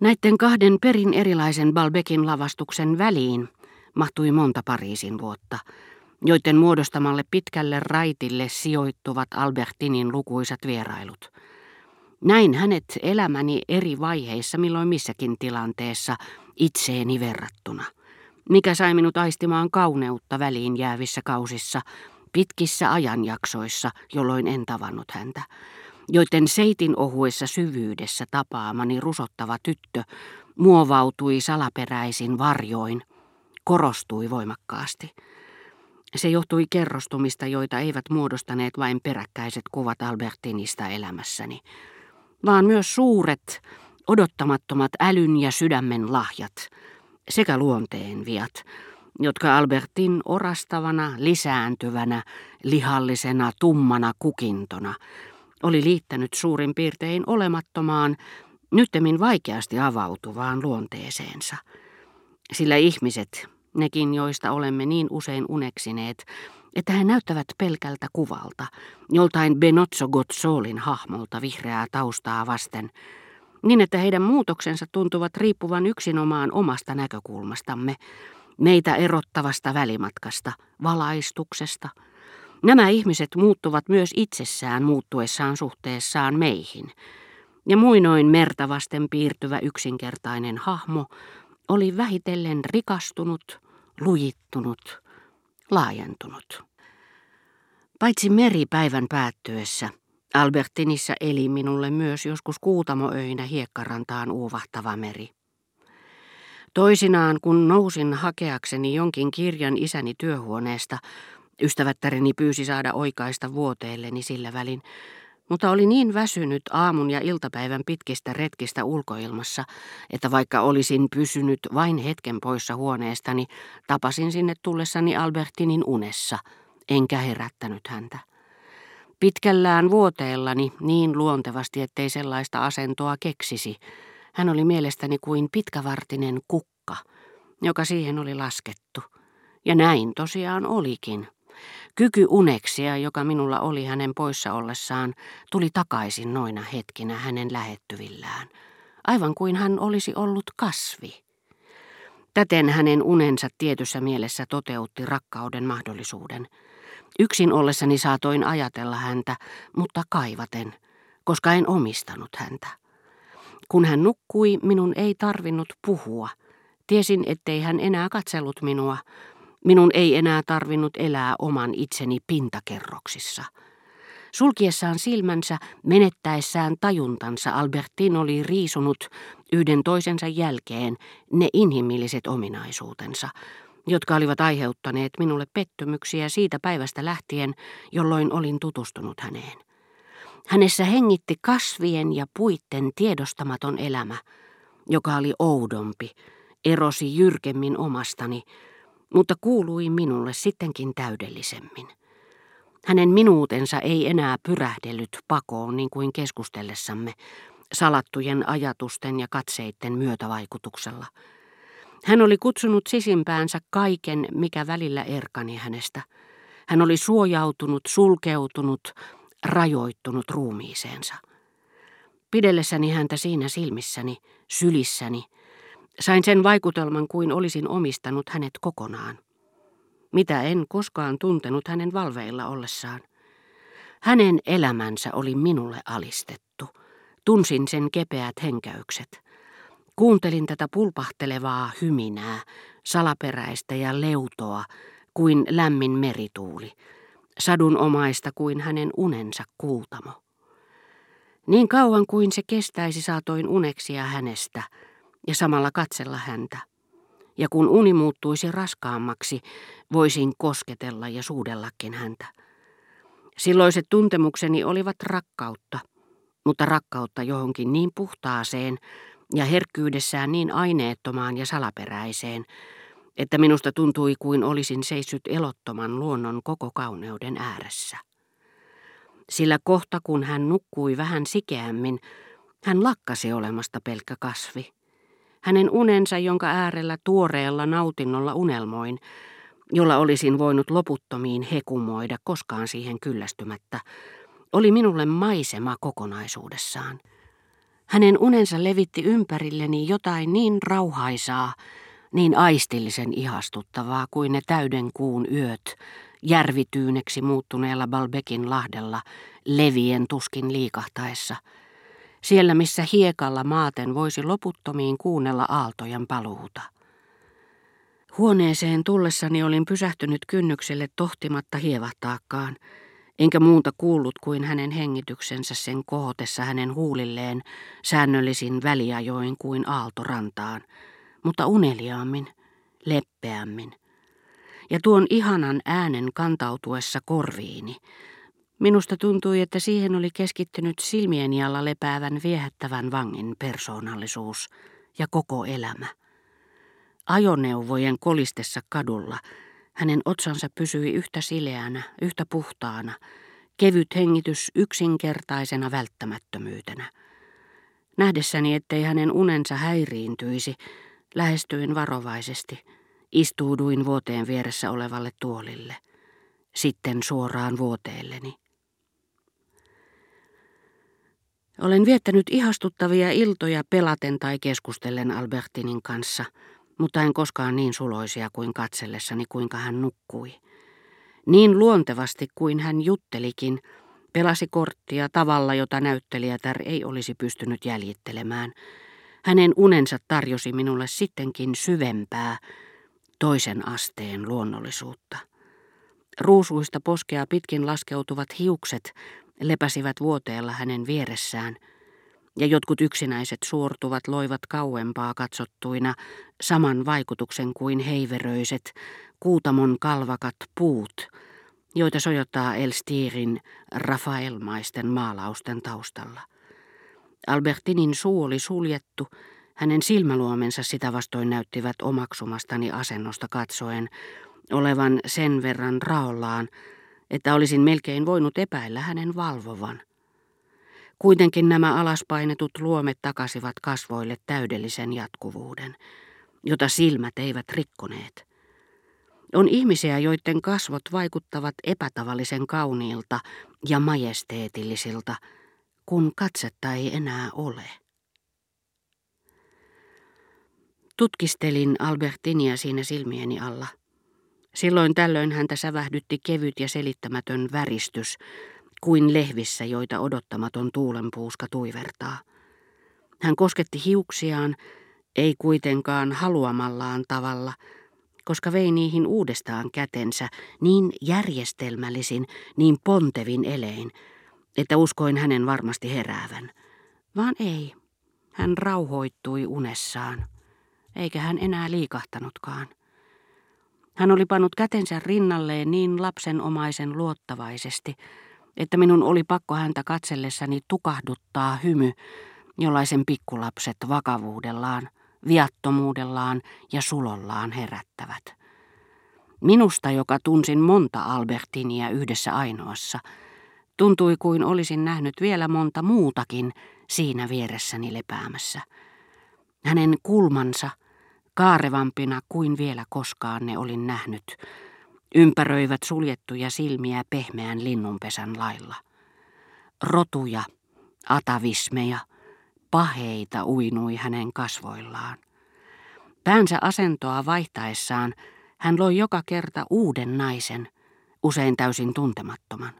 Näiden kahden perin erilaisen Balbekin lavastuksen väliin mahtui monta Pariisin vuotta, joiden muodostamalle pitkälle raitille sijoittuvat Albertinin lukuisat vierailut. Näin hänet elämäni eri vaiheissa milloin missäkin tilanteessa itseeni verrattuna, mikä sai minut aistimaan kauneutta väliin jäävissä kausissa, pitkissä ajanjaksoissa, jolloin en tavannut häntä joiden seitin ohuessa syvyydessä tapaamani rusottava tyttö muovautui salaperäisin varjoin, korostui voimakkaasti. Se johtui kerrostumista, joita eivät muodostaneet vain peräkkäiset kuvat Albertinista elämässäni, vaan myös suuret, odottamattomat älyn ja sydämen lahjat sekä luonteen viat, jotka Albertin orastavana, lisääntyvänä, lihallisena, tummana kukintona – oli liittänyt suurin piirtein olemattomaan, nyttemmin vaikeasti avautuvaan luonteeseensa. Sillä ihmiset, nekin joista olemme niin usein uneksineet, että he näyttävät pelkältä kuvalta, joltain Benozzo Gozzolin hahmolta vihreää taustaa vasten, niin että heidän muutoksensa tuntuvat riippuvan yksinomaan omasta näkökulmastamme, meitä erottavasta välimatkasta, valaistuksesta – Nämä ihmiset muuttuvat myös itsessään muuttuessaan suhteessaan meihin. Ja muinoin mertavasten piirtyvä yksinkertainen hahmo oli vähitellen rikastunut, lujittunut, laajentunut. Paitsi meri päivän päättyessä, Albertinissa eli minulle myös joskus kuutamoöinä hiekkarantaan uuvahtava meri. Toisinaan, kun nousin hakeakseni jonkin kirjan isäni työhuoneesta, Ystävättäreni pyysi saada oikaista vuoteelleni sillä välin, mutta oli niin väsynyt aamun ja iltapäivän pitkistä retkistä ulkoilmassa, että vaikka olisin pysynyt vain hetken poissa huoneestani, tapasin sinne tullessani Albertinin unessa, enkä herättänyt häntä. Pitkällään vuoteellani niin luontevasti, ettei sellaista asentoa keksisi, hän oli mielestäni kuin pitkävartinen kukka, joka siihen oli laskettu. Ja näin tosiaan olikin. Kyky uneksia, joka minulla oli hänen poissa ollessaan, tuli takaisin noina hetkinä hänen lähettyvillään, aivan kuin hän olisi ollut kasvi. Täten hänen unensa tietyssä mielessä toteutti rakkauden mahdollisuuden. Yksin ollessani saatoin ajatella häntä, mutta kaivaten, koska en omistanut häntä. Kun hän nukkui, minun ei tarvinnut puhua. Tiesin, ettei hän enää katsellut minua, Minun ei enää tarvinnut elää oman itseni pintakerroksissa. Sulkiessaan silmänsä, menettäessään tajuntansa, Albertin oli riisunut yhden toisensa jälkeen ne inhimilliset ominaisuutensa, jotka olivat aiheuttaneet minulle pettymyksiä siitä päivästä lähtien, jolloin olin tutustunut häneen. Hänessä hengitti kasvien ja puitten tiedostamaton elämä, joka oli oudompi, erosi jyrkemmin omastani, mutta kuului minulle sittenkin täydellisemmin. Hänen minuutensa ei enää pyrähdellyt pakoon niin kuin keskustellessamme, salattujen ajatusten ja katseitten myötävaikutuksella. Hän oli kutsunut sisimpäänsä kaiken, mikä välillä erkani hänestä. Hän oli suojautunut, sulkeutunut, rajoittunut ruumiiseensa. Pidellessäni häntä siinä silmissäni, sylissäni, Sain sen vaikutelman kuin olisin omistanut hänet kokonaan. Mitä en koskaan tuntenut hänen valveilla ollessaan. Hänen elämänsä oli minulle alistettu. Tunsin sen kepeät henkäykset. Kuuntelin tätä pulpahtelevaa hyminää, salaperäistä ja leutoa kuin lämmin merituuli, sadunomaista kuin hänen unensa kuultamo. Niin kauan kuin se kestäisi saatoin uneksia hänestä – ja samalla katsella häntä. Ja kun uni muuttuisi raskaammaksi, voisin kosketella ja suudellakin häntä. Silloiset tuntemukseni olivat rakkautta, mutta rakkautta johonkin niin puhtaaseen ja herkkyydessään niin aineettomaan ja salaperäiseen, että minusta tuntui kuin olisin seissyt elottoman luonnon koko kauneuden ääressä. Sillä kohta kun hän nukkui vähän sikeämmin, hän lakkasi olemasta pelkkä kasvi. Hänen unensa, jonka äärellä tuoreella nautinnolla unelmoin, jolla olisin voinut loputtomiin hekumoida koskaan siihen kyllästymättä, oli minulle maisema kokonaisuudessaan. Hänen unensa levitti ympärilleni jotain niin rauhaisaa, niin aistillisen ihastuttavaa kuin ne täyden kuun yöt, järvityyneksi muuttuneella Balbekin lahdella, levien tuskin liikahtaessa. Siellä, missä hiekalla maaten voisi loputtomiin kuunnella aaltojen paluuta. Huoneeseen tullessani olin pysähtynyt kynnykselle tohtimatta hievahtaakaan, enkä muuta kuullut kuin hänen hengityksensä sen kohotessa hänen huulilleen säännöllisin väliajoin kuin aaltorantaan, mutta uneliaammin, leppeämmin. Ja tuon ihanan äänen kantautuessa korviini, minusta tuntui, että siihen oli keskittynyt silmieni alla lepäävän viehättävän vangin persoonallisuus ja koko elämä. Ajoneuvojen kolistessa kadulla hänen otsansa pysyi yhtä sileänä, yhtä puhtaana, kevyt hengitys yksinkertaisena välttämättömyytenä. Nähdessäni, ettei hänen unensa häiriintyisi, lähestyin varovaisesti, istuuduin vuoteen vieressä olevalle tuolille, sitten suoraan vuoteelleni. Olen viettänyt ihastuttavia iltoja pelaten tai keskustellen Albertinin kanssa – mutta en koskaan niin suloisia kuin katsellessani, kuinka hän nukkui. Niin luontevasti kuin hän juttelikin, pelasi korttia tavalla, jota näyttelijätär ei olisi pystynyt jäljittelemään. Hänen unensa tarjosi minulle sittenkin syvempää, toisen asteen luonnollisuutta. Ruusuista poskea pitkin laskeutuvat hiukset lepäsivät vuoteella hänen vieressään – ja jotkut yksinäiset suortuvat loivat kauempaa katsottuina saman vaikutuksen kuin heiveröiset, kuutamon kalvakat puut, joita sojottaa Elstirin Rafaelmaisten maalausten taustalla. Albertinin suu oli suljettu, hänen silmäluomensa sitä vastoin näyttivät omaksumastani asennosta katsoen olevan sen verran raollaan, että olisin melkein voinut epäillä hänen valvovan. Kuitenkin nämä alaspainetut luomet takasivat kasvoille täydellisen jatkuvuuden, jota silmät eivät rikkoneet. On ihmisiä, joiden kasvot vaikuttavat epätavallisen kauniilta ja majesteetillisilta, kun katsetta ei enää ole. Tutkistelin Albertinia siinä silmieni alla. Silloin tällöin häntä sävähdytti kevyt ja selittämätön väristys, kuin lehvissä, joita odottamaton tuulenpuuska tuivertaa. Hän kosketti hiuksiaan, ei kuitenkaan haluamallaan tavalla, koska vei niihin uudestaan kätensä niin järjestelmällisin, niin pontevin elein, että uskoin hänen varmasti heräävän. Vaan ei, hän rauhoittui unessaan, eikä hän enää liikahtanutkaan. Hän oli pannut kätensä rinnalleen niin lapsenomaisen luottavaisesti, että minun oli pakko häntä katsellessani tukahduttaa hymy, jollaisen pikkulapset vakavuudellaan, viattomuudellaan ja sulollaan herättävät. Minusta, joka tunsin monta Albertinia yhdessä ainoassa, tuntui kuin olisin nähnyt vielä monta muutakin siinä vieressäni lepäämässä. Hänen kulmansa, kaarevampina kuin vielä koskaan ne olin nähnyt, Ympäröivät suljettuja silmiä pehmeän linnunpesän lailla. Rotuja, atavismeja, paheita uinui hänen kasvoillaan. Päänsä asentoa vaihtaessaan hän loi joka kerta uuden naisen, usein täysin tuntemattoman.